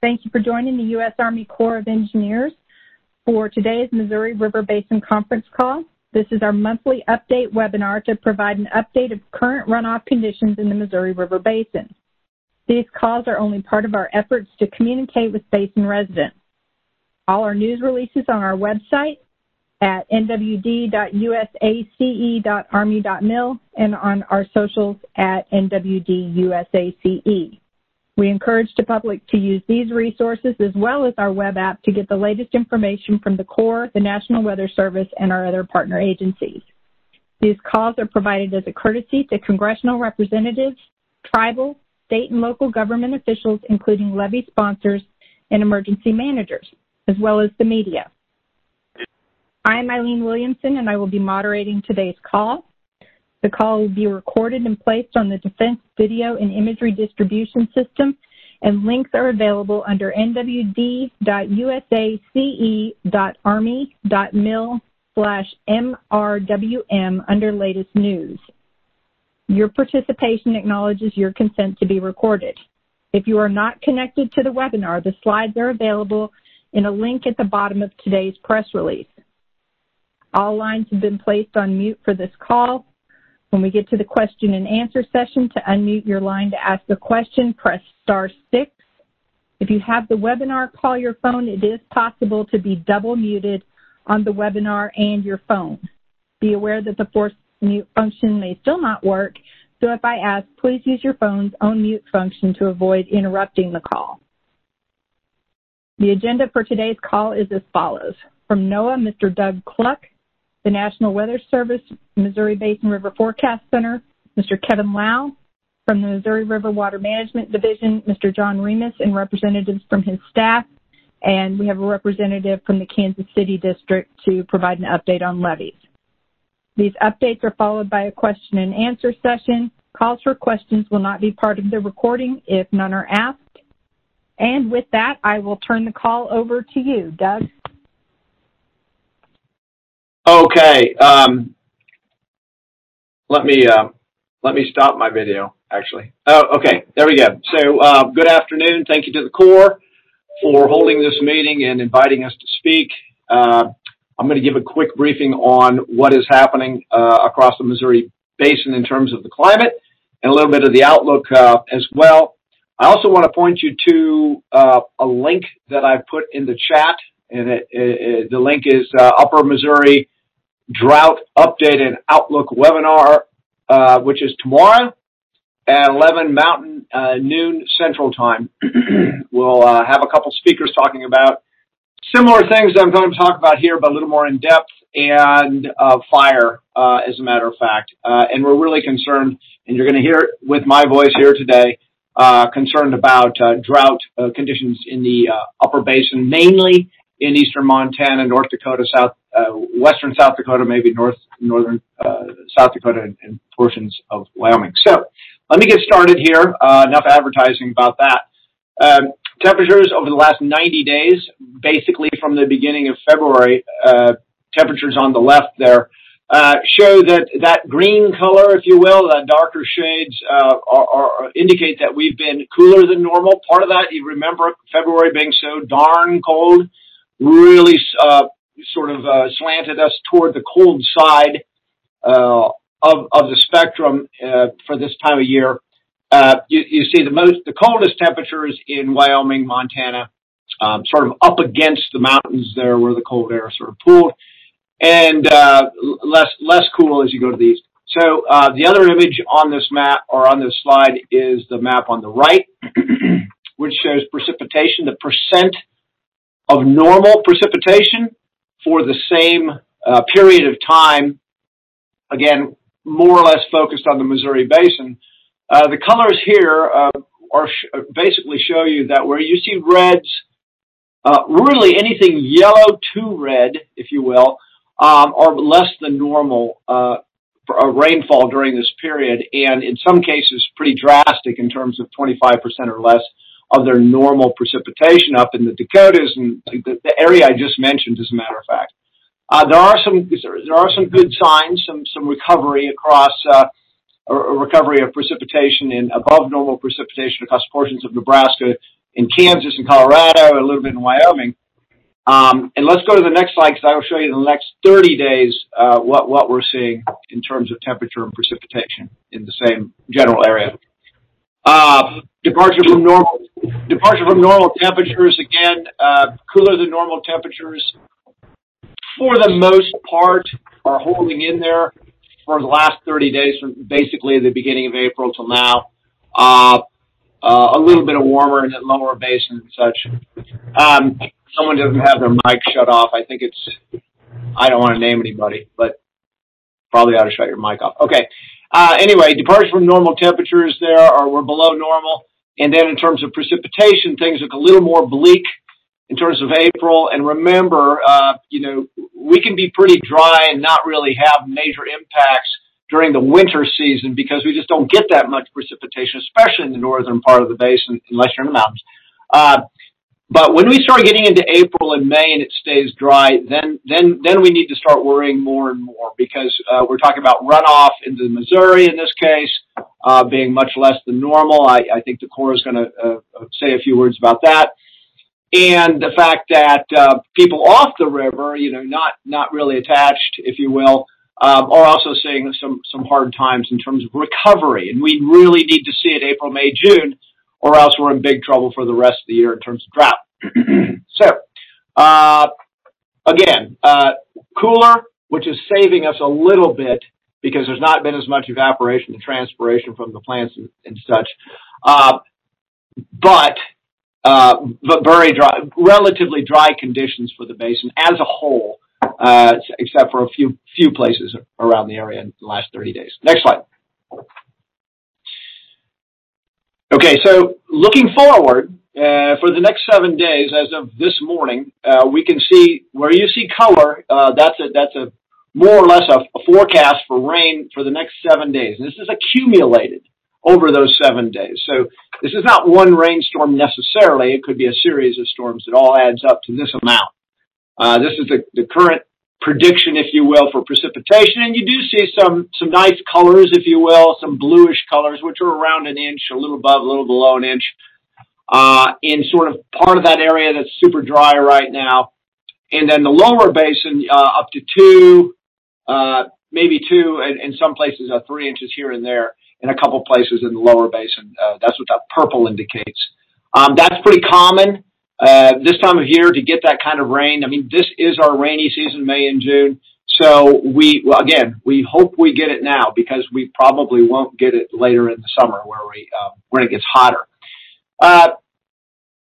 Thank you for joining the U.S. Army Corps of Engineers for today's Missouri River Basin conference call. This is our monthly update webinar to provide an update of current runoff conditions in the Missouri River Basin. These calls are only part of our efforts to communicate with basin residents. All our news releases on our website at nwd.usace.army.mil and on our socials at nwdusace. We encourage the public to use these resources as well as our web app to get the latest information from the Corps, the National Weather Service, and our other partner agencies. These calls are provided as a courtesy to congressional representatives, tribal, state, and local government officials, including levee sponsors and emergency managers, as well as the media. I am Eileen Williamson, and I will be moderating today's call. The call will be recorded and placed on the Defense Video and Imagery Distribution System, and links are available under nwd.usace.army.mil slash MRWM under Latest News. Your participation acknowledges your consent to be recorded. If you are not connected to the webinar, the slides are available in a link at the bottom of today's press release. All lines have been placed on mute for this call. When we get to the question and answer session, to unmute your line to ask a question, press star six. If you have the webinar call your phone, it is possible to be double muted on the webinar and your phone. Be aware that the force mute function may still not work, so if I ask, please use your phone's own mute function to avoid interrupting the call. The agenda for today's call is as follows. From NOAA, Mr. Doug Kluck, the National Weather Service, Missouri Basin River Forecast Center, Mr. Kevin Low, from the Missouri River Water Management Division, Mr. John Remus, and representatives from his staff, and we have a representative from the Kansas City District to provide an update on levees. These updates are followed by a question and answer session. Calls for questions will not be part of the recording if none are asked. And with that, I will turn the call over to you, Doug. Okay. Um, let me uh, let me stop my video. Actually, oh, okay. There we go. So, uh, good afternoon. Thank you to the Corps for holding this meeting and inviting us to speak. Uh, I'm going to give a quick briefing on what is happening uh, across the Missouri Basin in terms of the climate and a little bit of the outlook uh, as well. I also want to point you to uh, a link that I've put in the chat, and it, it, the link is uh, Upper Missouri Drought Update and Outlook webinar, uh, which is tomorrow at 11 Mountain uh, noon Central Time. we'll uh, have a couple speakers talking about similar things I'm going to talk about here, but a little more in depth and uh, fire, uh, as a matter of fact. Uh, and we're really concerned, and you're going to hear it with my voice here today, uh, concerned about drought conditions in the upper basin, mainly in eastern Montana, North Dakota, South, western South Dakota, maybe north, northern South Dakota, and, and portions of Wyoming. So let me get started here. Uh, enough advertising about that. Um, temperatures over the last 90 days, basically from the beginning of February, uh, temperatures on the left there, uh, show that that green color, if you will, that darker shades, uh, are, are, indicate that we've been cooler than normal. Part of that, you remember February being so darn cold, really uh, sort of uh, slanted us toward the cold side of, of the spectrum uh, for this time of year. Uh, you, you, see the most, the coldest temperatures in Wyoming, Montana, um, sort of up against the mountains there where the cold air sort of pooled, and uh, less less cool as you go to the east. So uh, the other image on this map or on this slide is the map on the right, which shows precipitation, the percent of normal precipitation for the same uh, period of time. Again, more or less focused on the Missouri Basin. Uh, the colors here uh, are sh- basically show you that where you see reds, uh, really anything yellow to red, if you will, um, are less than normal uh, rainfall during this period, and in some cases pretty drastic in terms of 25% or less of their normal precipitation up in the Dakotas and the, the area I just mentioned, as a matter of fact. Uh, there are some there are some good signs, some some recovery across uh, a recovery of precipitation in above normal precipitation across portions of Nebraska, in Kansas and Colorado, a little bit in Wyoming. Um, and let's go to the next slide because I will show you in the next 30 days uh, what what we're seeing in terms of temperature and precipitation in the same general area. Uh, departure from normal departure from normal temperatures again uh, cooler than normal temperatures for the most part are holding in there for the last 30 days from basically the beginning of April till now. Uh, uh, a little bit of warmer in the lower basin and such. Um, someone doesn't have their mic shut off. I think it's, I don't want to name anybody, but probably ought to shut your mic off. Okay. Uh, anyway, departure from normal temperatures there are we're below normal. And then in terms of precipitation, things look a little more bleak in terms of April. And remember, uh, you know, we can be pretty dry and not really have major impacts during the winter season because we just don't get that much precipitation, especially in the northern part of the basin, unless you're in the mountains. Uh, but when we start getting into April and May and it stays dry, then then then we need to start worrying more and more because uh, we're talking about runoff into Missouri in this case uh, being much less than normal. I, I think the Corps is going to uh, say a few words about that, and the fact that uh, people off the river, you know, not not really attached, if you will, um, are also seeing some some hard times in terms of recovery, and we really need to see it April, May, June or else we're in big trouble for the rest of the year in terms of drought. so, uh, again, uh, cooler, which is saving us a little bit because there's not been as much evaporation and transpiration from the plants and, and such. Uh, but uh, but very dry, relatively dry conditions for the basin as a whole, uh, except for a few few places around the area in the last 30 days. Next slide. Okay, so looking forward uh, for the next seven days, as of this morning, uh, we can see where you see color. Uh, that's a that's a more or less a, a, forecast for rain for the next seven days. And this is accumulated over those seven days. So this is not one rainstorm necessarily. It could be a series of storms that all adds up to this amount. Uh, this is the, the current prediction, if you will, for precipitation. And you do see some, some nice colors, if you will, some bluish colors, which are around an inch, a little above, a little below an inch, uh, in sort of part of that area that's super dry right now. And then the lower basin, uh, up to two, uh, maybe two, and in some places, uh, three inches here and there. In a couple places in the lower basin, uh, that's what that purple indicates. Um, that's pretty common. Uh, this time of year to get that kind of rain. I mean, this is our rainy season, May and June. So we, well, again, we hope we get it now because we probably won't get it later in the summer where we, uh, when it gets hotter. Uh,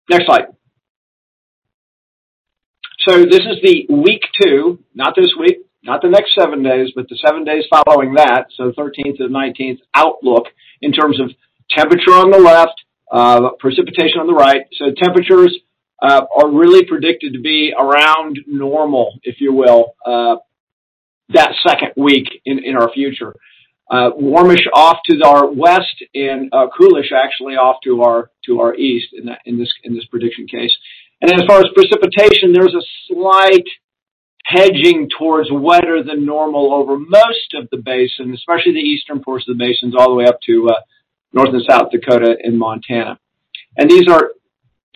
next slide. So this is the week two, not this week, not the next seven days, but the seven days following that. So 13th to 19th outlook in terms of temperature on the left, uh, precipitation on the right. So temperatures are really predicted to be around normal, if you will, uh, that second week in, in our future. Uh, warmish off to our west and uh, coolish actually off to our to our east in that in this in this prediction case. And as far as precipitation, there's a slight hedging towards wetter than normal over most of the basin, especially the eastern portion of the basins, all the way up to uh, North and South Dakota and Montana. And these are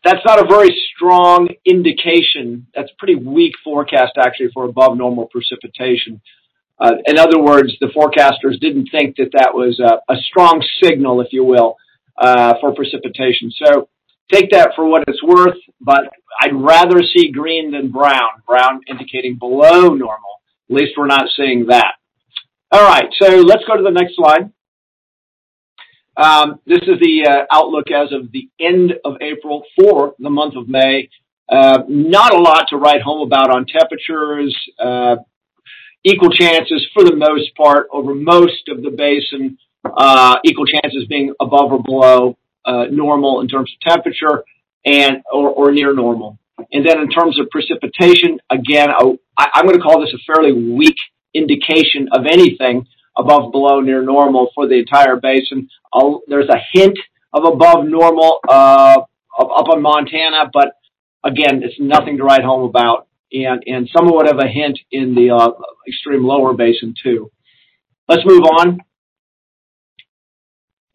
that's not a very strong indication. That's pretty weak forecast actually for above normal precipitation. Uh, in other words, the forecasters didn't think that that was a, a strong signal, if you will, uh, for precipitation. So take that for what it's worth, but I'd rather see green than brown. Brown indicating below normal. At least we're not seeing that. All right, so let's go to the next slide. Um, this is the uh, outlook as of the end of April for the month of May. Uh, not a lot to write home about on temperatures. Uh, equal chances for the most part over most of the basin. Equal chances being above or below normal in terms of temperature and or, near normal. And then in terms of precipitation, again, I'm going to call this a fairly weak indication of anything above, below, near normal for the entire basin. I'll, there's a hint of above normal uh, up on Montana, but again, it's nothing to write home about, and and somewhat of a hint in the uh, extreme lower basin too. Let's move on.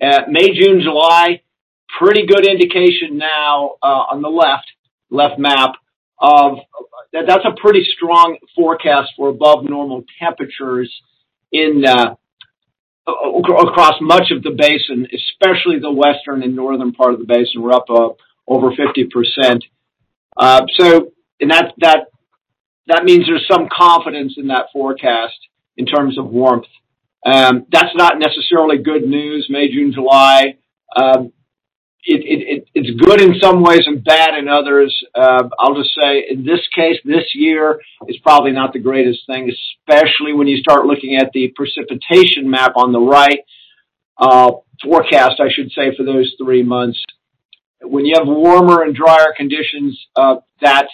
May, June, July, pretty good indication now on the left, left map of that that's a pretty strong forecast for above normal temperatures Uh, across much of the basin, especially the western and northern part of the basin. We're up uh, over 50%. Uh so and that that that means there's some confidence in that forecast in terms of warmth. Um, that's not necessarily good news, May, June, July. Um, It's good in some ways and bad in others. Uh, I'll just say, in this case, this year is probably not the greatest thing, especially when you start looking at the precipitation map on the right. Uh, forecast, I should say, for those three months. When you have warmer and drier conditions, uh, that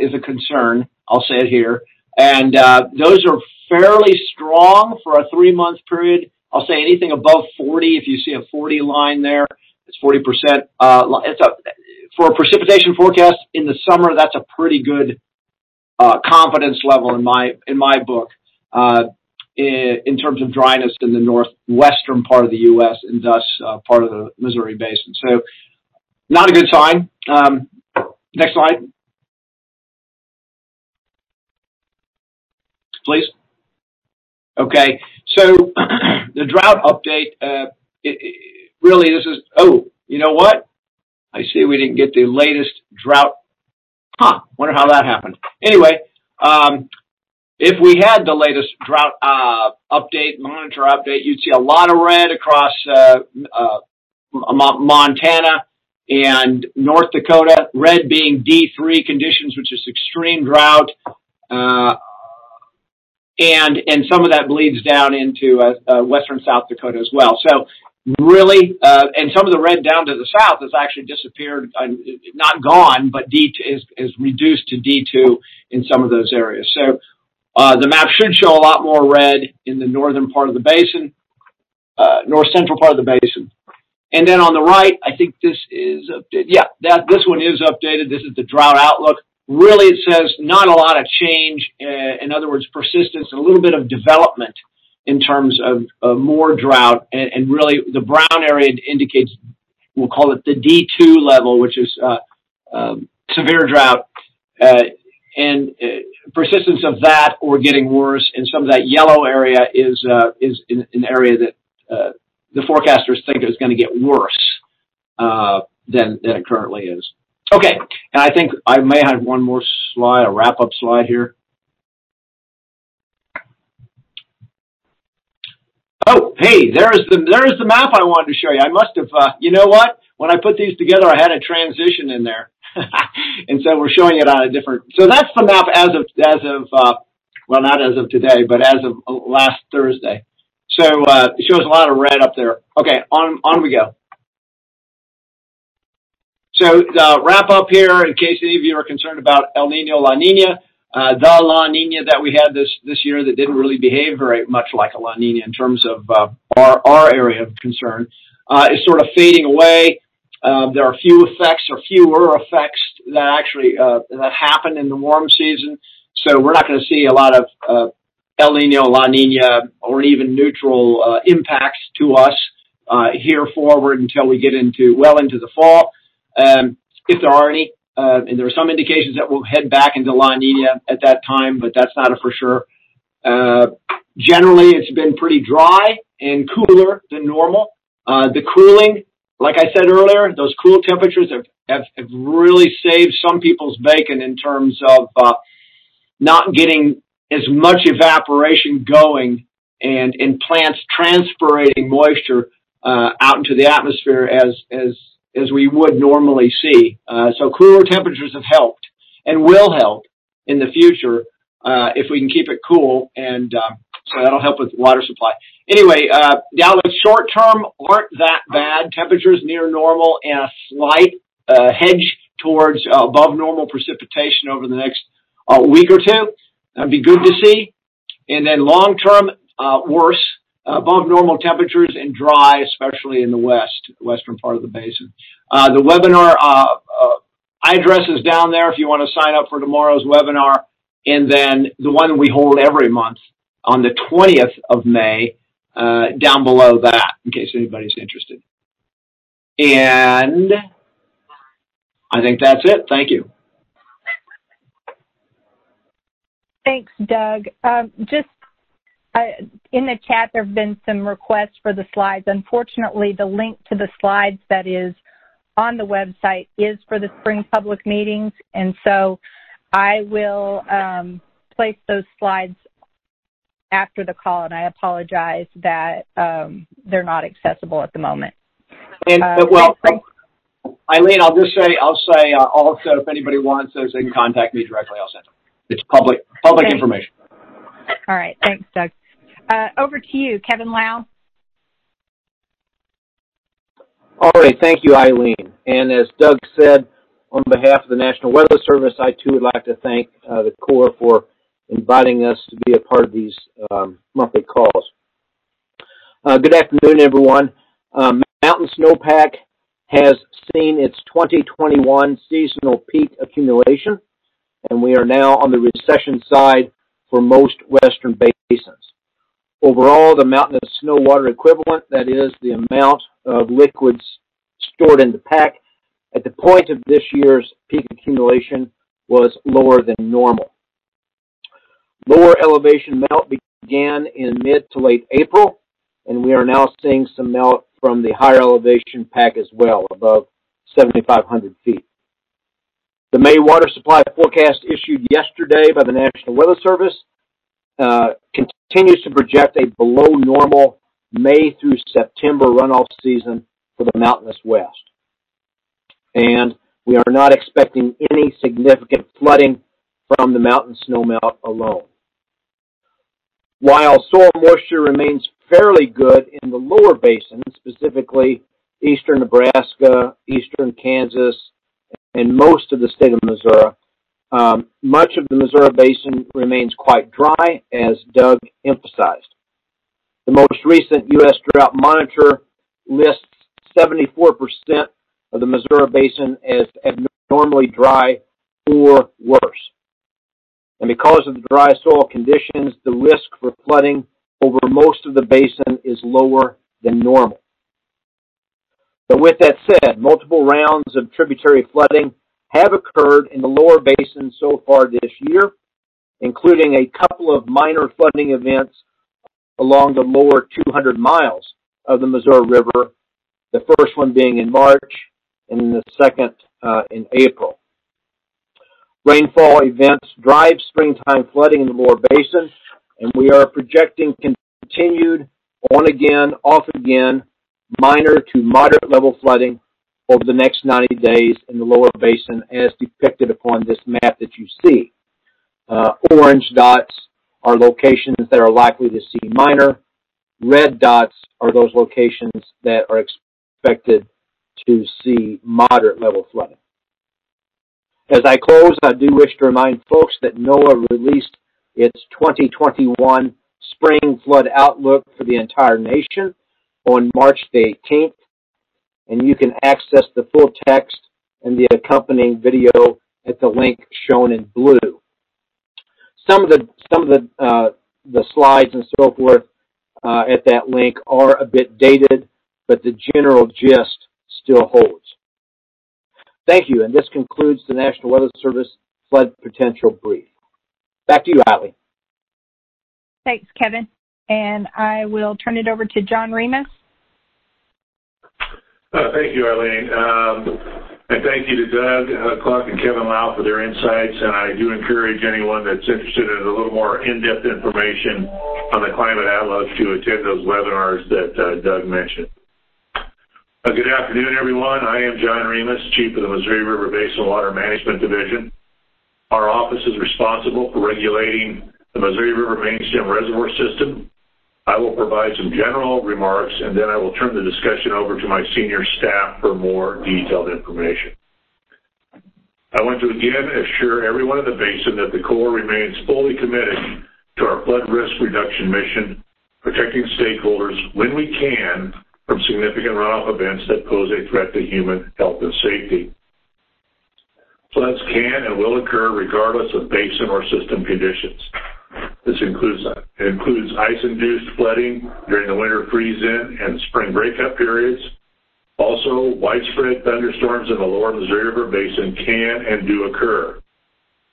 is a concern. I'll say it here. And uh those are fairly strong for a three-month period. I'll say anything above 40, if you see a 40 line there, it's 40%. Uh, it's a For a precipitation forecast in the summer, that's a pretty good uh, confidence level in my in my book, uh, in terms of dryness in the northwestern part of the U.S. and thus part of the Missouri Basin. So, not a good sign. Um, next slide. Please. Okay. So the drought update, uh, really this is Oh, you know what? I see we didn't get the latest drought. Huh, wonder how that happened. Anyway, um, if we had the latest drought uh, update, monitor update, you'd see a lot of red across uh, Montana and North Dakota. Red being D3 conditions, which is extreme drought. And and some of that bleeds down into uh, uh, western South Dakota as well. So really, uh, and some of the red down to the south has actually disappeared. Uh, not gone, but D is reduced to D2 in some of those areas. So the map should show a lot more red in the northern part of the basin, north central part of the basin. And then on the right, I think this is updated. Yeah, this one is updated. This is the drought outlook. Really, it says not a lot of change. Uh, in other words, persistence and a little bit of development in terms of more drought. And really, the brown area indicates, we'll call it the D2 level, which is uh, um, severe drought. Uh, and persistence of that or getting worse, and some of that yellow area is is an area that the forecasters think is going to get worse than than it currently is. Okay. And I think I may have one more slide, a wrap-up slide here. Oh, hey, there's the there's the map I wanted to show you. I must have, uh, you know what? When I put these together, I had a transition in there. And so we're showing it on a different. So that's the map as of, as of uh, well, not as of today, but as of last Thursday. So uh, it shows a lot of red up there. Okay, on on we go. So uh, the wrap-up here, in case any of you are concerned about El Niño, La Niña. Uh, the La Niña that we had this this year that didn't really behave very much like a La Niña in terms of uh our our area of concern, uh, is sort of fading away. Um, there are few effects or fewer effects that actually uh that happen in the warm season. So we're not going to see a lot of El Niño, La Niña, or even neutral impacts to us here forward until we get into well into the fall. Um, if there are any, um, and there are some indications that we'll head back into La Niña at that time, but that's not for sure. Uh, generally, it's been pretty dry and cooler than normal. Uh, the cooling, like I said earlier, those cool temperatures have really saved some people's bacon in terms of uh, not getting as much evaporation going and plants transpirating moisture out into the atmosphere as, as we would normally see. Uh, so cooler temperatures have helped and will help in the future, uh, if we can keep it cool, and um, so that'll help with water supply. Anyway, uh, the outlook short term aren't that bad. Temperatures near normal and a slight hedge towards above normal precipitation over the next week or two. That'd be good to see. And then long term, worse. Above normal temperatures and dry, especially in the west, western part of the basin. Uh, the webinar uh, uh, address is down there if you want to sign up for tomorrow's webinar, and then the one we hold every month on the 20th of May, down below that, in case anybody's interested. And I think that's it. Thank you. Thanks, Doug. Um, just uh, in the chat, there have been some requests for the slides. Unfortunately, the link to the slides that is on the website is for the spring public meetings, and so I will um, place those slides after the call, and I apologize that um, they're not accessible at the moment. And uh, well, Eileen, I'll just say, I'll say uh, also, if anybody wants those, they can contact me directly. I'll send them. It's public public okay. information. All right, thanks, Doug. Uh, over to you, Kevin Low. All right, thank you, Eileen. And as Doug said, on behalf of the National Weather Service, I too would like to thank uh, the Corps for inviting us to be a part of these um, monthly calls. Uh, good afternoon, everyone. Um, Mountain Snowpack has seen its 2021 seasonal peak accumulation, and we are now on the recession side for most western basins. Overall, the mountain of snow water equivalent, that is, the amount of liquids stored in the pack at the point of this year's peak accumulation was lower than normal. Lower elevation melt began in mid to late April, and we are now seeing some melt from the higher elevation pack as well, above 7,500 feet. The May water supply forecast issued yesterday by the National Weather Service uh, continues to project a below normal May through September runoff season for the mountainous west. And we are not expecting any significant flooding from the mountain snowmelt alone. While soil moisture remains fairly good in the lower basin, specifically eastern Nebraska, eastern Kansas, and most of the state of Missouri, um, much of the Missouri Basin remains quite dry, as Doug emphasized. The most recent U.S. Drought Monitor lists 74% of the Missouri Basin as abnormally dry or worse. And because of the dry soil conditions, the risk for flooding over most of the basin is lower than normal. But with that said, multiple rounds of tributary flooding have occurred in the lower basin so far this year, including a couple of minor flooding events along the lower 200 miles of the Missouri River, the first one being in March and the second uh, in April. Rainfall events drive springtime flooding in the lower basin, and we are projecting continued on again, off again, minor to moderate level flooding over the next 90 days in the lower basin as depicted upon this map that you see. Uh, orange dots are locations that are likely to see minor. Red dots are those locations that are expected to see moderate level flooding. As I close, I do wish to remind folks that NOAA released its 2021 spring flood outlook for the entire nation on March the 18th and you can access the full text and the accompanying video at the link shown in blue. Some of the some of the uh, the slides and so forth uh, at that link are a bit dated, but the general gist still holds. Thank you, and this concludes the National Weather Service flood potential brief. Back to you, Ali. Thanks, Kevin. And I will turn it over to John Remus. Uh, thank you, Eileen. Um, and thank you to Doug uh, Kluck and Kevin Low for their insights. And I do encourage anyone that's interested in a little more in-depth information on the climate outlook to attend those webinars that uh, Doug mentioned. Good afternoon, everyone. I am John Remus, Chief of the Missouri River Basin Water Management Division. Our office is responsible for regulating the Missouri River Mainstem Reservoir System I will provide some general remarks, and then I will turn the discussion over to my senior staff for more detailed information. I want to again assure everyone in the basin that the Corps remains fully committed to our flood risk reduction mission, protecting stakeholders when we can from significant runoff events that pose a threat to human health and safety. Floods can and will occur regardless of basin or system conditions. This includes uh, includes ice-induced flooding during the winter freeze-in and spring breakup periods, Also, widespread thunderstorms in the lower Missouri River Basin can and do occur.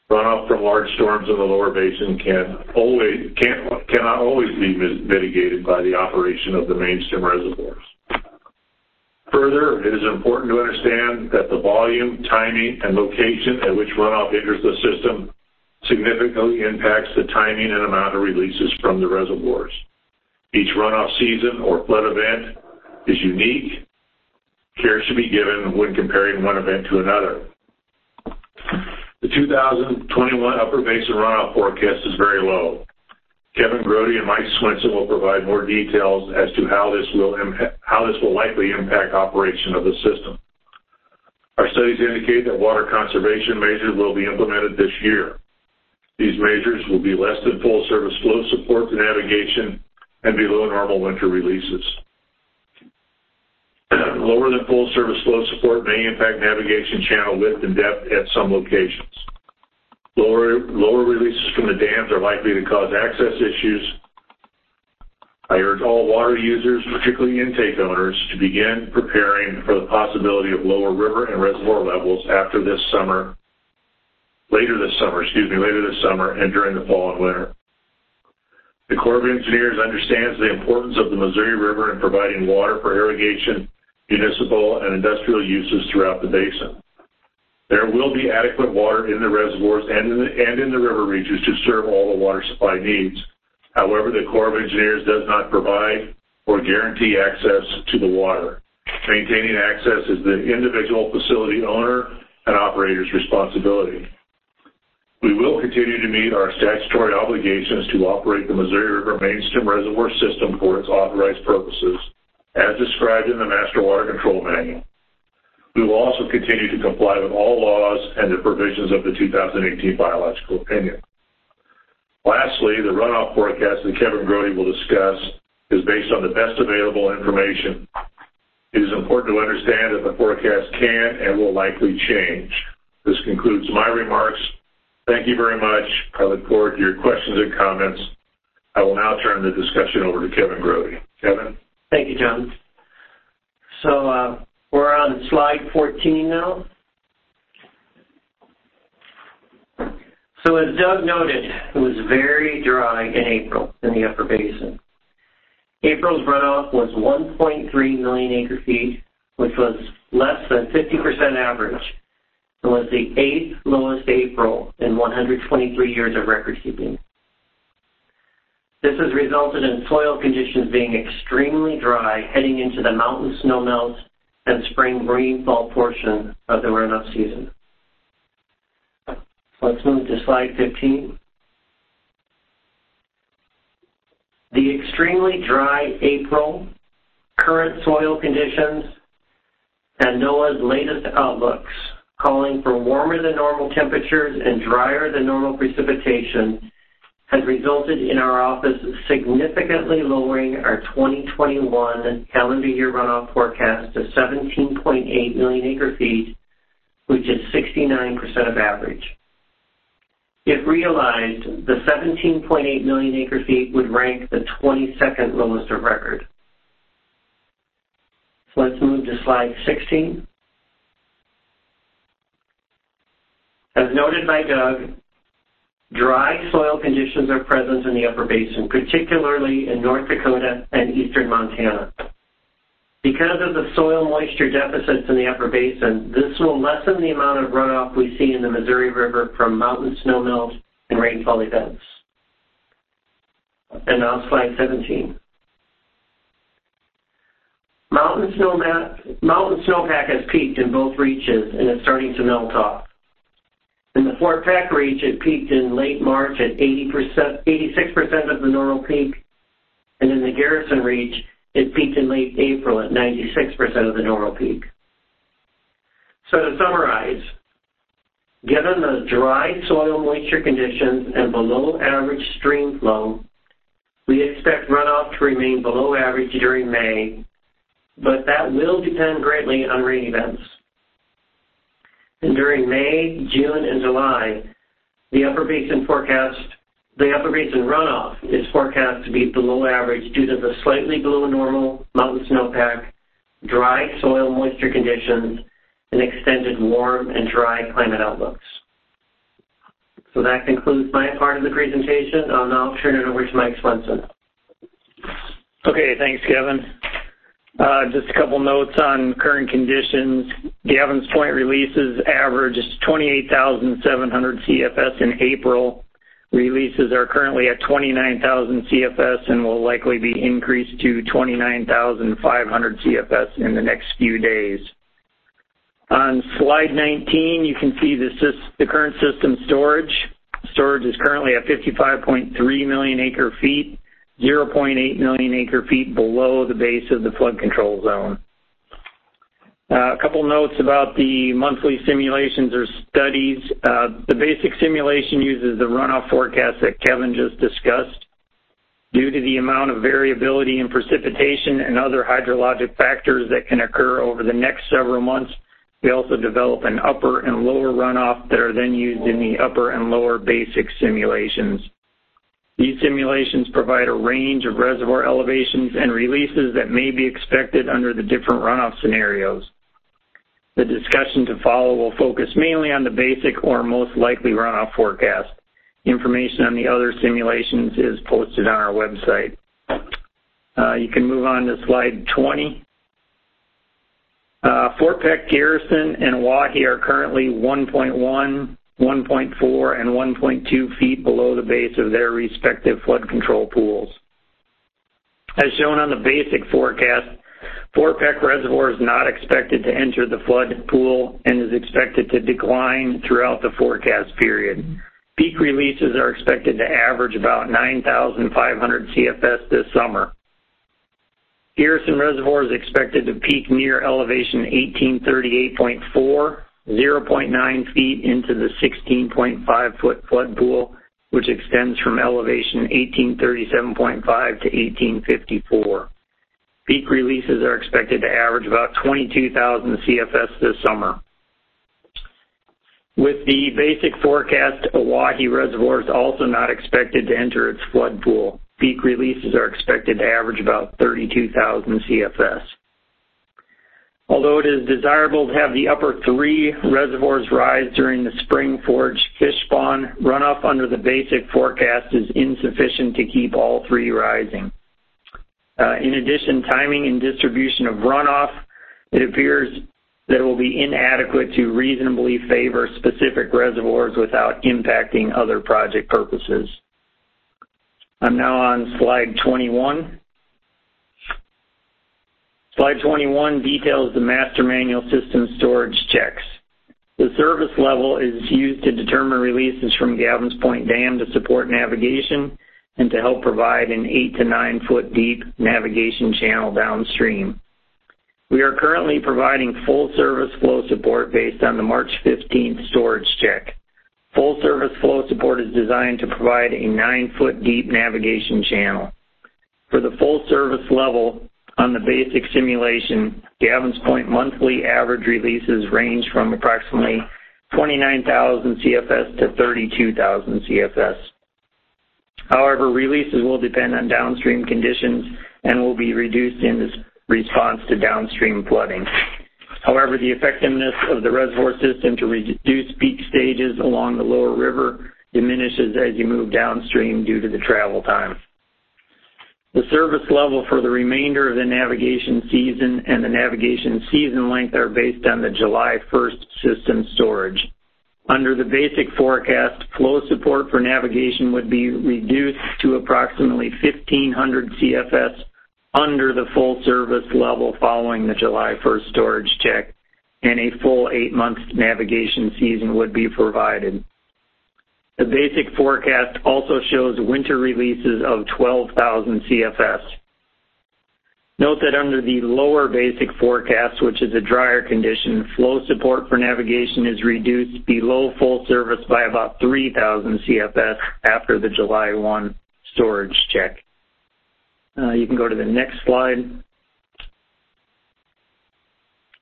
Runoff from large storms in the lower basin can always, can, cannot always be mitigated by the operation of the main stem reservoirs. Further, it is important to understand that the volume, timing, and location at which runoff enters the system significantly impacts the timing and amount of releases from the reservoirs. Each runoff season or flood event is unique. Care should be given when comparing one event to another. The 2021 Upper Basin runoff forecast is very low. Kevin Grody and Mike Swenson will provide more details as to how this will how this will likely impact operation of the system. Our studies indicate that water conservation measures will be implemented this year. These measures will be less than full service flow support to navigation and below normal winter releases. Lower than full service flow support may impact navigation channel width and depth at some locations. Lower, lower releases from the dams are likely to cause access issues. I urge all water users, particularly intake owners, to begin preparing for the possibility of lower river and reservoir levels after this summer, later this summer, excuse me, later this summer and during the fall and winter. The Corps of Engineers understands the importance of the Missouri River in providing water for irrigation, municipal, and industrial uses throughout the basin. There will be adequate water in the reservoirs and in the, and in the river reaches to serve all the water supply needs. However, the Corps of Engineers does not provide or guarantee access to the water. Maintaining access is the individual facility owner and operator's responsibility. We will continue to meet our statutory obligations to operate the Missouri River Main Stem Reservoir System for its authorized purposes, as described in the Master Water Control Manual. We will also continue to comply with all laws and the provisions of the 2018 biological opinion. Lastly, the runoff forecast that Kevin Grody will discuss is based on the best available information. It is important to understand that the forecast can and will likely change. This concludes my remarks. Thank you very much. I look forward to your questions and comments. I will now turn the discussion over to Kevin Grody. Kevin? Thank you, John. So, uh, we're on slide 14 now. So as Doug noted, it was very dry in April in the upper basin. April's runoff was 1.3 million acre feet, which was less than 50% average, and was the eighth lowest April in 123 years of record keeping. This has resulted in soil conditions being extremely dry heading into the mountain snowmelt and spring rainfall portion of the runoff season. Let's move to slide 15. The extremely dry April, current soil conditions, and NOAA's latest outlooks calling for warmer than normal temperatures and drier than normal precipitation has resulted in our office significantly lowering our 2021 calendar year runoff forecast to 17.8 million acre feet, which is 69% of average. If realized, the 17.8 million acre feet would rank the 22nd lowest of record. So let's move to slide 16. As noted by Doug, Dry soil conditions are present in the upper basin, particularly in North Dakota and eastern Montana. Because of the soil moisture deficits in the upper basin, this will lessen the amount of runoff we see in the Missouri River from mountain snowmelt and rainfall events. And now slide 17. Mountain, mountain snowpack has peaked in both reaches and is starting to melt off. In the Fort Peck reach, it peaked in late March at 80%, 86% of the normal peak, and in the Garrison reach, it peaked in late April at 96% of the normal peak. So to summarize, given the dry soil moisture conditions and below average stream flow, we expect runoff to remain below average during May, but that will depend greatly on rain events. And during May, June, and July, the upper basin forecast, the upper basin runoff is forecast to be below average due to the slightly below normal mountain snowpack dry soil moisture conditions, and extended warm and dry climate outlooks. So that concludes my part of the presentation. I'll now turn it over to Mike Swenson. Okay, thanks, Kevin. Uh, just a couple notes on current conditions. Gavins Point releases averaged 28,700 CFS in April. Releases are currently at 29,000 CFS and will likely be increased to 29,500 CFS in the next few days. On slide 19, you can see the, current system storage. Storage is currently at 55.3 million acre feet, 0.8 million acre feet below the base of the flood control zone. Uh, a couple notes about the monthly simulations or studies. Uh, the basic simulation uses the runoff forecast that Kevin just discussed. Due to the amount of variability in precipitation and other hydrologic factors that can occur over the next several months, we also develop an upper and lower runoff that are then used in the upper and lower basic simulations. These simulations provide a range of reservoir elevations and releases that may be expected under the different runoff scenarios. The discussion to follow will focus mainly on the basic or most likely runoff forecast. Information on the other simulations is posted on our website. Uh, you can move on to slide 20. Uh, Fort Peck Garrison and Oahe are currently 1.1, 1.4, and 1.2 feet below the base of their respective flood control pools. As shown on the basic forecast, Fort Peck Reservoir is not expected to enter the flood pool and is expected to decline throughout the forecast period. Peak releases are expected to average about 9,500 CFS this summer. Garrison Reservoir is expected to peak near elevation 1838.4, 0.9 feet into the 16.5 foot flood pool, which extends from elevation 1837.5 to 1854. Peak releases are expected to average about 22,000 CFS this summer. With the basic forecast, Oahe Reservoir is also not expected to enter its flood pool peak releases are expected to average about 32,000 CFS. Although it is desirable to have the upper three reservoirs rise during the spring forage fish spawn, runoff under the basic forecast is insufficient to keep all three rising. Uh, in addition, timing and distribution of runoff, it appears that it will be inadequate to reasonably favor specific reservoirs without impacting other project purposes. I'm now on slide 21. Slide 21 details the master manual system storage checks. The service level is used to determine releases from Gavins Point Dam to support navigation and to help provide an 8 to 9 foot deep navigation channel downstream. We are currently providing full service flow support based on the March 15th storage check. Full service flow support is designed to provide a 9 foot deep navigation channel. For the full service level on the basic simulation, Gavins Point monthly average releases range from approximately 29,000 CFS to 32,000 CFS. However, releases will depend on downstream conditions and will be reduced in response to downstream flooding. However, the effectiveness of the reservoir system to reduce peak stages along the lower river diminishes as you move downstream due to the travel time. The service level for the remainder of the navigation season and the navigation season length are based on the July 1st system storage. Under the basic forecast, flow support for navigation would be reduced to approximately 1500 CFS under the full service level following the July 1st storage check, and a full eight-month navigation season would be provided. The basic forecast also shows winter releases of 12,000 CFS. Note that under the lower basic forecast, which is a drier condition, flow support for navigation is reduced below full service by about 3,000 CFS after the July 1 storage check. Uh, you can go to the next slide.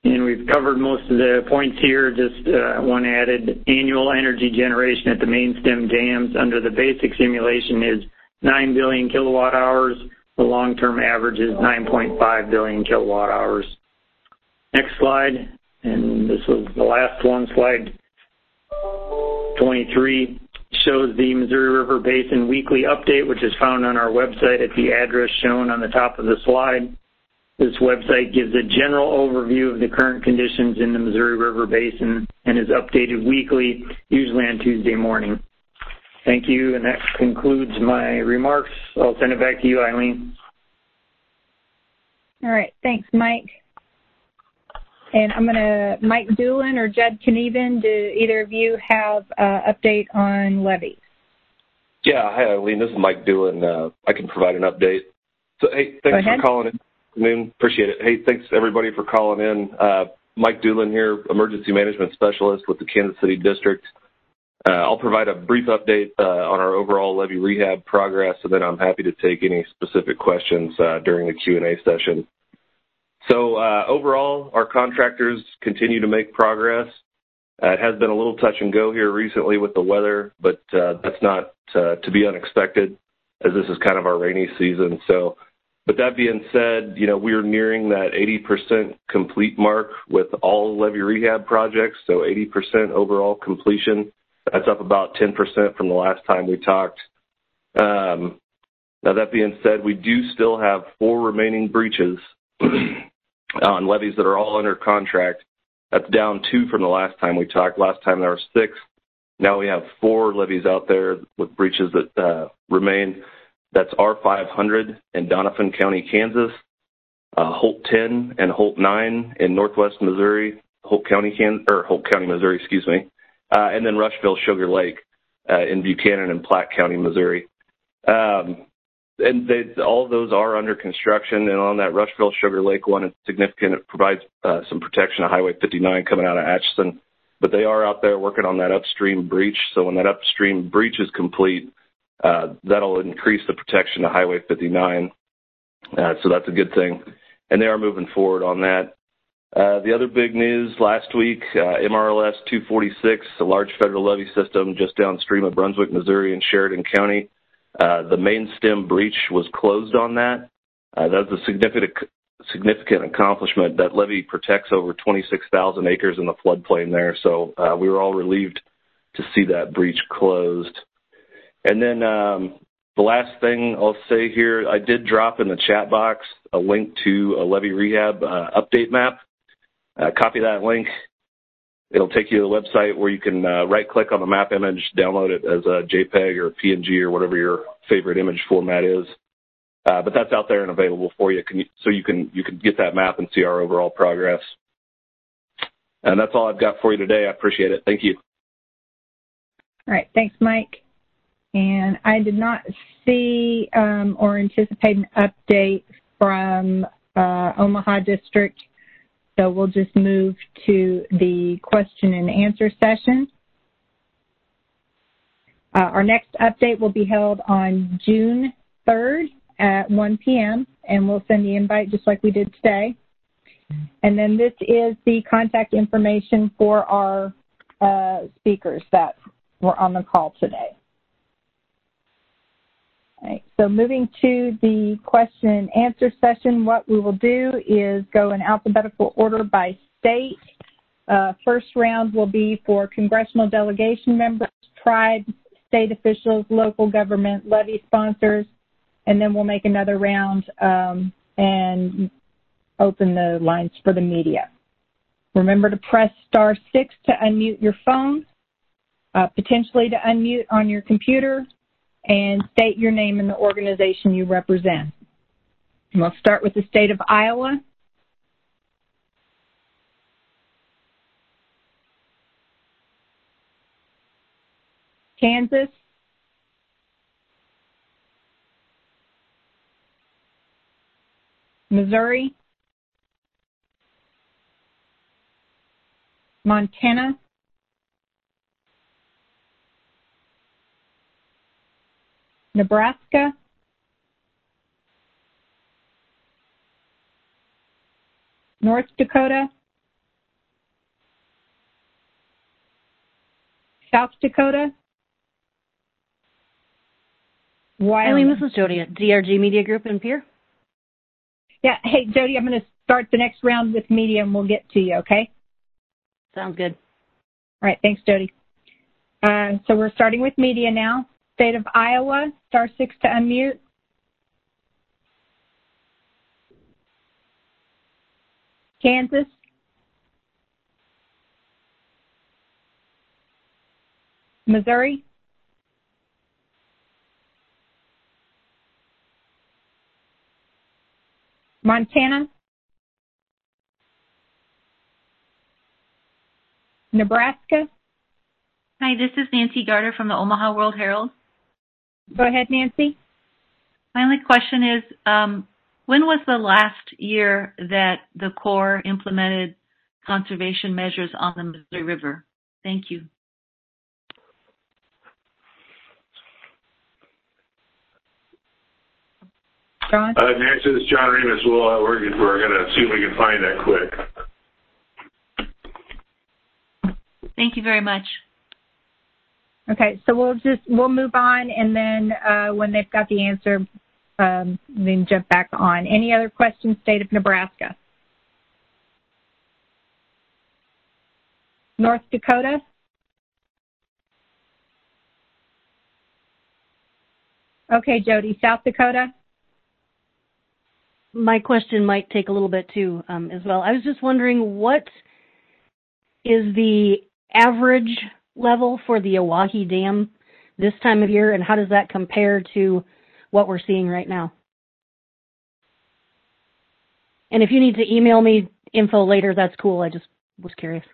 And we've covered most of the points here. Just uh, one added annual energy generation at the main stem dams under the basic simulation is 9 billion kilowatt hours. The long-term average is 9.5 billion kilowatt hours. Next slide, and this was the last one, slide 23, shows the Missouri River Basin weekly update, which is found on our website at the address shown on the top of the slide. This website gives a general overview of the current conditions in the Missouri River Basin and is updated weekly, usually on Tuesday morning. Thank you, and that concludes my remarks. I'll send it back to you, Eileen. All right, thanks, Mike. And I'm going to, Mike Doolin or Judd Knieven, do either of you have an uh, update on levies? Yeah, hi Eileen, this is Mike Doolin. Uh, I can provide an update. So, hey, thanks for calling in. Moon, appreciate it. Hey, thanks everybody for calling in. Uh, Mike Doolin here, Emergency Management Specialist with the Kansas City District. Uh, I'll provide a brief update uh, on our overall levee rehab progress, and then I'm happy to take any specific questions uh, during the Q&A session. So uh, overall, our contractors continue to make progress. Uh, it has been a little touch and go here recently with the weather, but uh, that's not to be unexpected as this is kind of our rainy season. So, that being said, you know, we're nearing that 80% complete mark with all levee rehab projects. So 80% overall completion. That's up about 10% from the last time we talked. Um, now that being said, we do still have four remaining breaches on levees that are all under contract. That's down two from the last time we talked. Last time there were six. Now we have four levees out there with breaches that uh, remain. That's R500 in Doniphan County, Kansas, uh, Holt 10 and Holt 9 in Northwest Missouri, Holt County, Can- or Holt County, Missouri, excuse me, uh, and then Rushville Sugar Lake uh, in Buchanan and Platte County, Missouri. Um, and they, all those are under construction. And on that Rushville Sugar Lake one, it's significant. It provides uh, some protection of Highway 59 coming out of Atchison. But they are out there working on that upstream breach. So when that upstream breach is complete, that'll increase the protection of Highway 59. Uh, so that's a good thing. And they are moving forward on that. Uh, the other big news last week, uh, MRLS 246, a large federal levee system just downstream of Brunswick, Missouri in Chariton County, uh, the main stem breach was closed on that. Uh, that's a significant significant accomplishment. That levee protects over 26,000 acres in the floodplain there, so uh, we were all relieved to see that breach closed. And then um, the last thing I'll say here, I did drop in the chat box a link to a levee rehab uh, update map. Uh, copy that link It'll take you to the website where you can uh, right click on the map image, download it as a JPEG or PNG or whatever your favorite image format is. Uh, but that's out there and available for you, you, so you can you can get that map and see our overall progress. And that's all I've got for you today. I appreciate it. Thank you. All right. Thanks, Mike. And I did not see um, or anticipate an update from uh, Omaha District so we'll just move to the question and answer session. Uh, our next update will be held on June 3rd at 1 p.m. and we'll send the invite just like we did today. And then this is the contact information for our uh, speakers that were on the call today. Right, so moving to the question and answer session, what we will do is go in alphabetical order by state. Uh, first round will be for congressional delegation members, tribes, state officials, local government, levy sponsors, and then we'll make another round um, and open the lines for the media. Remember to press star six to unmute your phone, uh, potentially to unmute on your computer, and state your name and the organization you represent. And we'll start with the state of Iowa. Kansas. Missouri. Montana. Nebraska North Dakota South Dakota Wyoming. Eileen, this is Jody at DRG Media Group in Pierre. Yeah, hey Jody, I'm going to start the next round with media and we'll get to you, okay? Sounds good. All right, thanks, Jody. Uh, so we're starting with media now. State of Iowa, star six to unmute. Kansas. Missouri. Montana. Nebraska. Hi, this is Nancy Gaarder from the Omaha World Herald. Go ahead, Nancy. My only question is, um, when was the last year that the Corps implemented conservation measures on the Missouri River? Thank you. John? Uh, Nancy, this is John Remus. We'll, uh, we're, we're going to see if we can find that quick. Thank you very much. Okay, so we'll just we'll move on, and then uh, when they've got the answer, um, then jump back on. Any other questions? State of Nebraska, North Dakota, Okay, Jody, South Dakota. My question might take a little bit too, um, as well. I was just wondering what is the average level for the Oahe Dam this time of year, and how does that compare to what we're seeing right now? And if you need to email me info later, that's cool. I just was curious.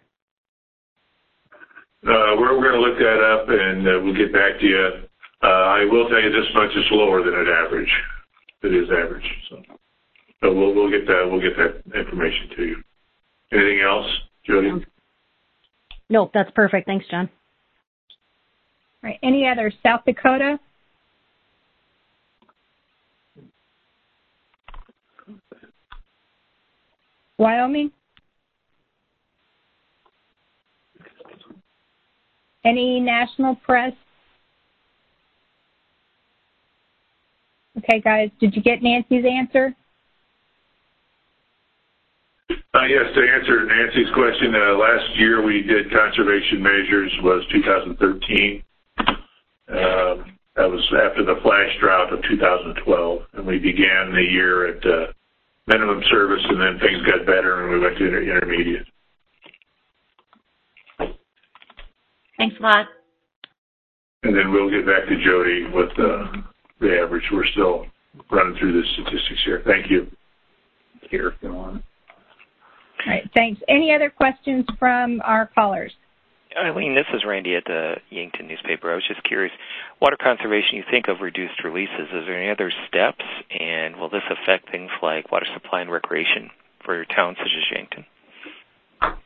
Uh, we're, we're going to look that up and uh, we'll get back to you. Uh, I will tell you this much is lower than an average. It is average. So, so we'll, we'll get that, we'll get that information to you. Anything else, Jody? No, that's perfect. Thanks, John. All right. Any other? South Dakota? Wyoming? Any national press? Okay, guys, did you get Nancy's answer? Uh, yes, to answer Nancy's question, uh, last year we did conservation measures was 2013. Um, that was after the flash drought of 2012, and we began the year at uh, minimum service, and then things got better, and we went to inter- intermediate. Thanks a lot. And then we'll get back to Jody with uh, the average. We're still running through the statistics here. Thank you. Here, go on. All right, thanks. Any other questions from our callers? Eileen, this is Randy at the Yankton newspaper. I was just curious, water conservation, you think of reduced releases. Is there any other steps, and will this affect things like water supply and recreation for towns such as Yankton?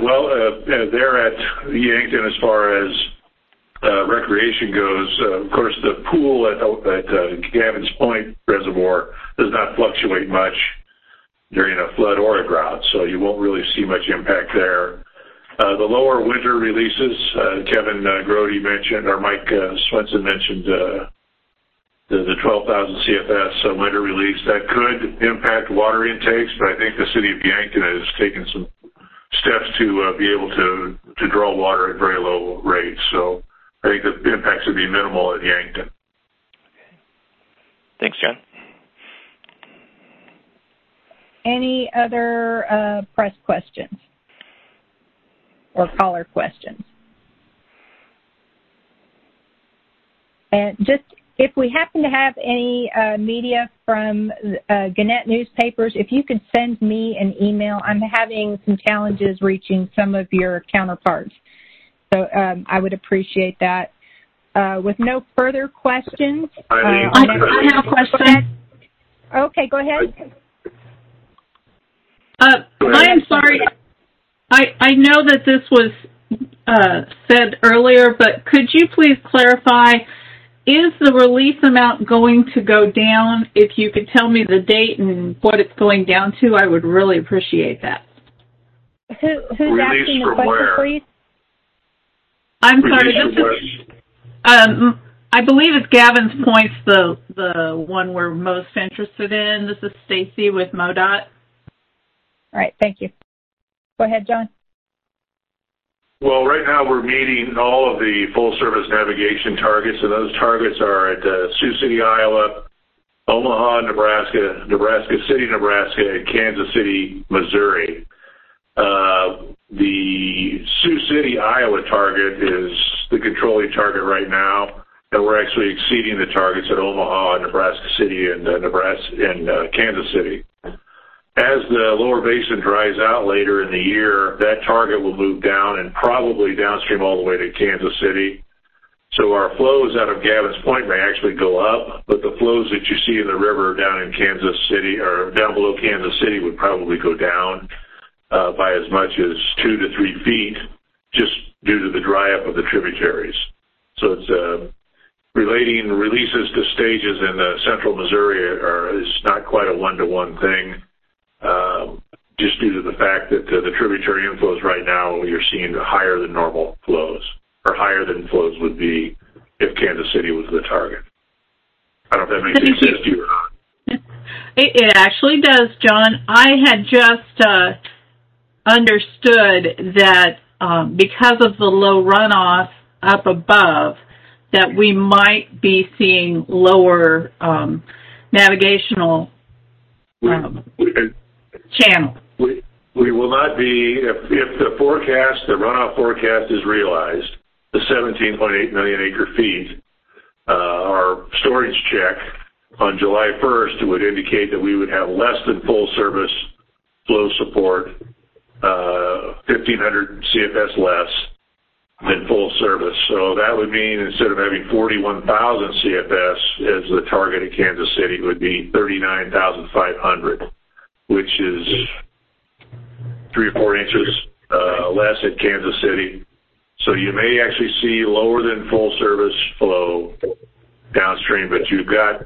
Well, uh, there at Yankton, as far as uh, recreation goes, uh, of course, the pool at, at uh, Gavin's Point Reservoir does not fluctuate much during a flood or a drought, so you won't really see much impact there. Uh, the lower winter releases, uh, Kevin uh, Grody mentioned, or Mike Swenson mentioned the, the 12,000 CFS winter release. That could impact water intakes, but I think the city of Yankton has taken some steps to be able to, to draw water at very low rates. So I think the impacts would be minimal at Yankton. Okay. Thanks, John. Any other uh, press questions or caller questions? And just if we happen to have any uh, media from uh, Gannett newspapers, if you could send me an email. I'm having some challenges reaching some of your counterparts. So um, I would appreciate that. Uh, with no further questions. I, I, I have a question. Okay, go ahead. Uh, I am sorry. I, I know that this was uh, said earlier, but could you please clarify, is the release amount going to go down? If you could tell me the date and what it's going down to, I would really appreciate that. Who, who's Release asking the from question, where? please? I'm Release sorry, from this is, um, I believe it's Gavin's Point's the the one we're most interested in. This is Stacy with MoDOT. All right, thank you. Go ahead, John. Well, right now we're meeting all of the full service navigation targets, and those targets are at uh, Sioux City, Iowa, Omaha, Nebraska, Nebraska City, Nebraska, and Kansas City, Missouri. Uh, the Sioux City, Iowa target is the controlling target right now, and we're actually exceeding the targets at Omaha, Nebraska City, and uh, Kansas City. As the lower basin dries out later in the year, that target will move down and probably downstream all the way to Kansas City. So our flows out of Gavin's Point may actually go up, but the flows that you see in the river down in Kansas City or down below Kansas City would probably go down uh, by as much as two to three feet just due to the dry up of the tributaries. So it's uh, relating releases to stages in the central Missouri is not quite a one-to-one thing. Um, just due to the fact that the tributary inflows right now, you're seeing higher than normal flows, or higher than flows would be if Kansas City was the target. I don't know if that makes any sense to you or not. It, it actually does, John. I had just uh, understood that um, because of the low runoff up above, that we might be seeing lower um, navigational um, channel. We, we will not be, if, if the forecast, the runoff forecast is realized, the 17.8 million acre feet, uh, our storage check on July 1st would indicate that we would have less than full service flow support, uh, 1,500 CFS less than full service. So that would mean instead of having 41,000 CFS as the target at Kansas City, it would be 39,500 which is three or four inches uh, less at Kansas City. So you may actually see lower than full service flow downstream, but you've got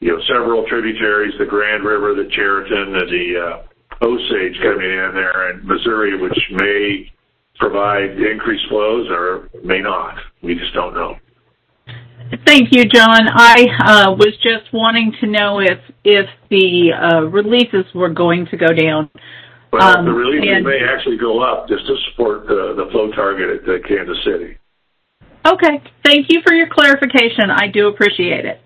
you know several tributaries, the Grand River, the Chariton, and the uh, Osage coming in there, and Missouri, which may provide increased flows or may not. We just don't know. Thank you, John. I uh, was just wanting to know if if the uh, releases were going to go down. Well, um, the releases and, may actually go up just to support the, the flow target at uh, Kansas City. Okay. Thank you for your clarification. I do appreciate it.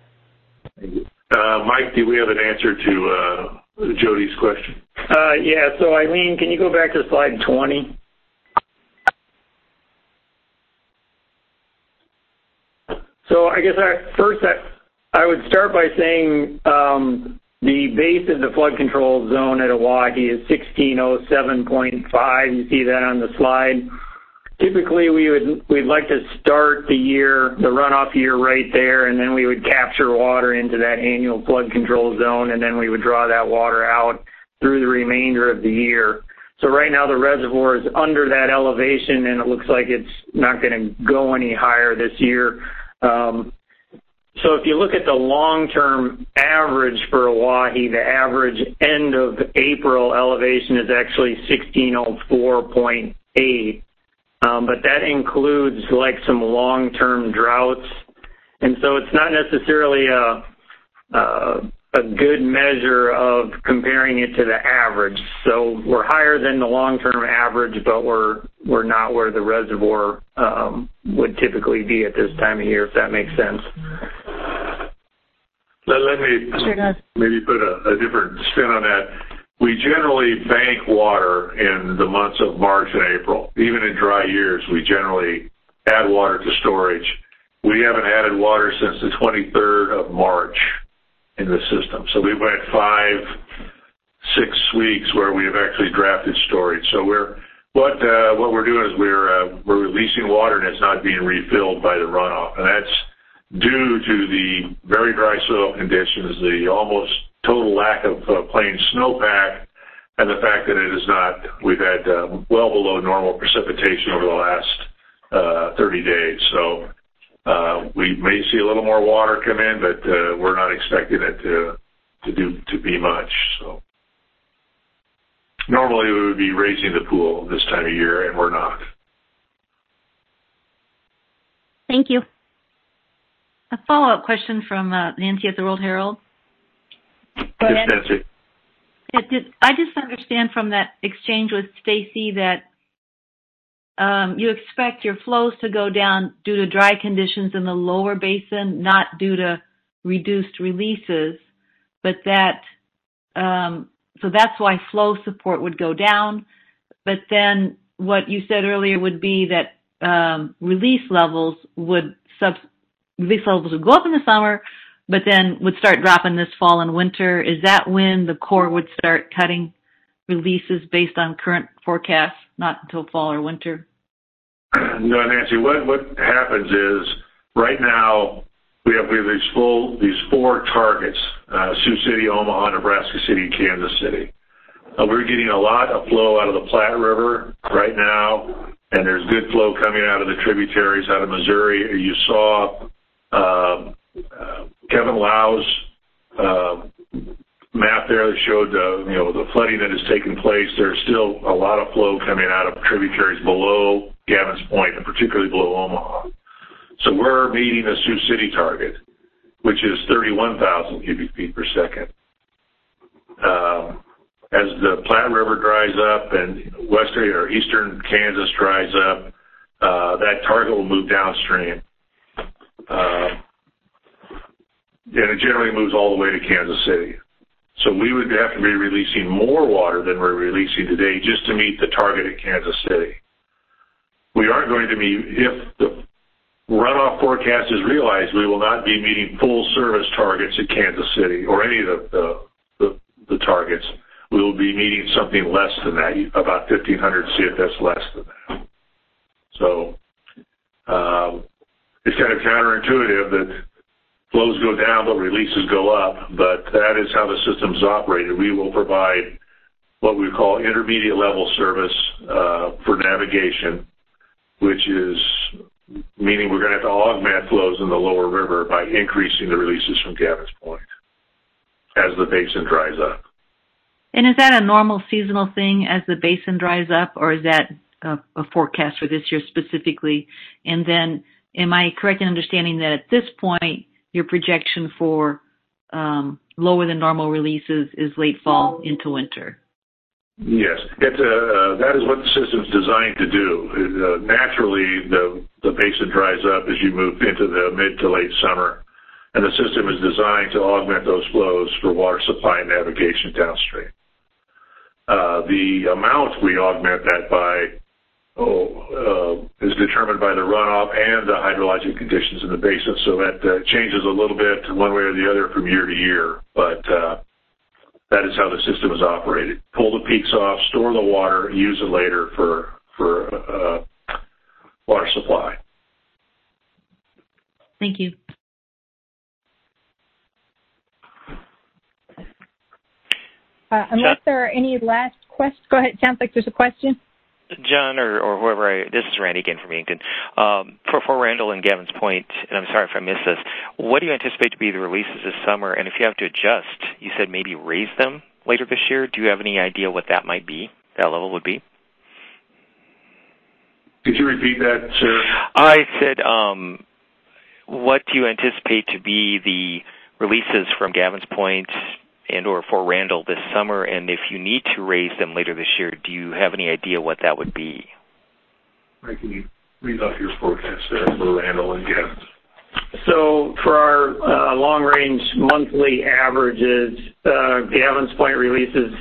Uh, Mike, do we have an answer to uh, Jody's question? Uh, yeah. So, Eileen, can you go back to slide 20? I guess first I, would start by saying um, the base of the flood control zone at Oahe is 1607.5. You see that on the slide. Typically, we would we'd like to start the year, the runoff year, right there, and then we would capture water into that annual flood control zone, and then we would draw that water out through the remainder of the year. So right now the reservoir is under that elevation, and it looks like it's not going to go any higher this year. Um, so if you look at the long-term average for Oahe, the average end of April elevation is actually 1604.8. Um, but that includes like some long-term droughts. And so it's not necessarily a, a, a good measure of comparing it to the average. So we're higher than the long-term average, but we're we're not where the reservoir um, would typically be at this time of year, if that makes sense. Let, let me sure maybe put a, a different spin on that. We generally bank water in the months of March and April. Even in dry years, we generally add water to storage. We haven't added water since the 23rd of March in the system. So we went five, six weeks where we have actually drafted storage. So we're what uh, what we're doing is we're uh, we're releasing water and it's not being refilled by the runoff, and that's due to the very dry soil conditions, the almost total lack of uh, plain snowpack, and the fact that it is not. We've had well below normal precipitation over the last uh, 30 days, so we may see a little more water come in, but uh, we're not expecting it to to do to be much. So normally we would be raising the pool this time of year, and we're not. Thank you. A follow-up question from uh, Nancy at the World Herald. Go ahead. Nancy. Did, I just understand from that exchange with Stacy that um, you expect your flows to go down due to dry conditions in the lower basin, not due to reduced releases, but that um, so that's why flow support would go down. But then what you said earlier would be that um, release levels would sub release levels would go up in the summer, but then would start dropping this fall and winter. Is that when the Corps would start cutting releases based on current forecasts, not until fall or winter? No, Nancy. What happens is right now we have we have these four targets: uh, Sioux City, Omaha, Nebraska City, Kansas City. Uh, we're getting a lot of flow out of the Platte River right now, and there's good flow coming out of the tributaries out of Missouri. You saw uh, Kevin Low's map there that showed uh, you know the flooding that has taken place. There's still a lot of flow coming out of tributaries below Gavin's Point, and particularly below Omaha. So we're meeting the Sioux City target, which is 31,000 cubic feet per second. Um, as the Platte River dries up and western or eastern Kansas dries up, uh, that target will move downstream. Uh, and it generally moves all the way to Kansas City. So we would have to be releasing more water than we're releasing today just to meet the target at Kansas City. We aren't going to be, if the runoff forecast is realized, we will not be meeting full service targets at Kansas City or any of the, the, the, the targets we will be meeting something less than that, about 1,500 CFS less than that. So um, it's kind of counterintuitive that flows go down but releases go up, but that is how the system's operated. We will provide what we call intermediate level service uh, for navigation, which is meaning we're going to have to augment flows in the lower river by increasing the releases from Gavin's Point as the basin dries up. And is that a normal seasonal thing as the basin dries up, or is that a, a forecast for this year specifically? And then, am I correct in understanding that at this point, your projection for um, lower than normal releases is late fall into winter? Yes, it's uh, that is what the system's designed to do. Uh, naturally, the the basin dries up as you move into the mid to late summer, and the system is designed to augment those flows for water supply and navigation downstream. Uh, the amount we augment that by is determined by the runoff and the hydrologic conditions in the basin, so that uh, changes a little bit one way or the other from year to year. But uh, that is how the system is operated. Pull the peaks off, store the water, use it later for for uh, water supply. Thank you. Uh, unless there are any last questions, go ahead. Sounds like there's a question. John or, or whoever, I, this is Randy again from Yankton. Um, for, Fort Randall and Gavin's Point, and I'm sorry if I missed this, what do you anticipate to be the releases this summer? And if you have to adjust, you said maybe raise them later this year. Do you have any idea what that might be, that level would be? Could you repeat that, sir? I said, um, what do you anticipate to be the releases from Gavin's Point and or Fort Randall this summer? And if you need to raise them later this year, do you have any idea what that would be? Right, can you read off your forecast there for Randall and Gavin? So for our uh, long-range monthly averages, uh, Gavin's Point releases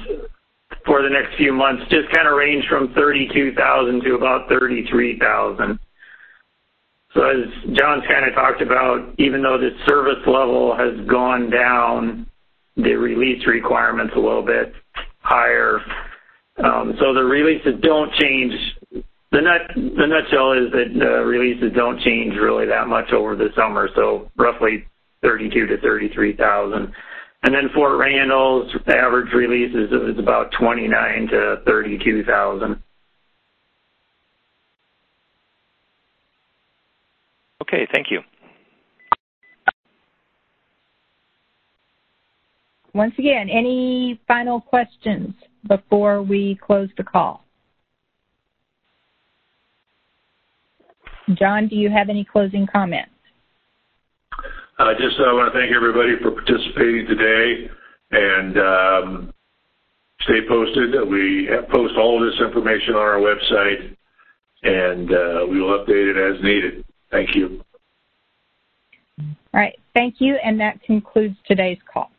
for the next few months just kind of range from 32,000 to about 33,000. So as John's kind of talked about, even though the service level has gone down, the release requirements a little bit higher. Um, so the releases don't change. The nut the nutshell is that the releases don't change really that much over the summer. So roughly 32 to 33,000. And then Fort Randall's average releases is about 29 to 32,000. Okay, thank you. Once again, any final questions before we close the call? John, do you have any closing comments? I just uh, want to thank everybody for participating today and um, stay posted. We post all of this information on our website and uh, we will update it as needed. Thank you. All right. Thank you. And that concludes today's call.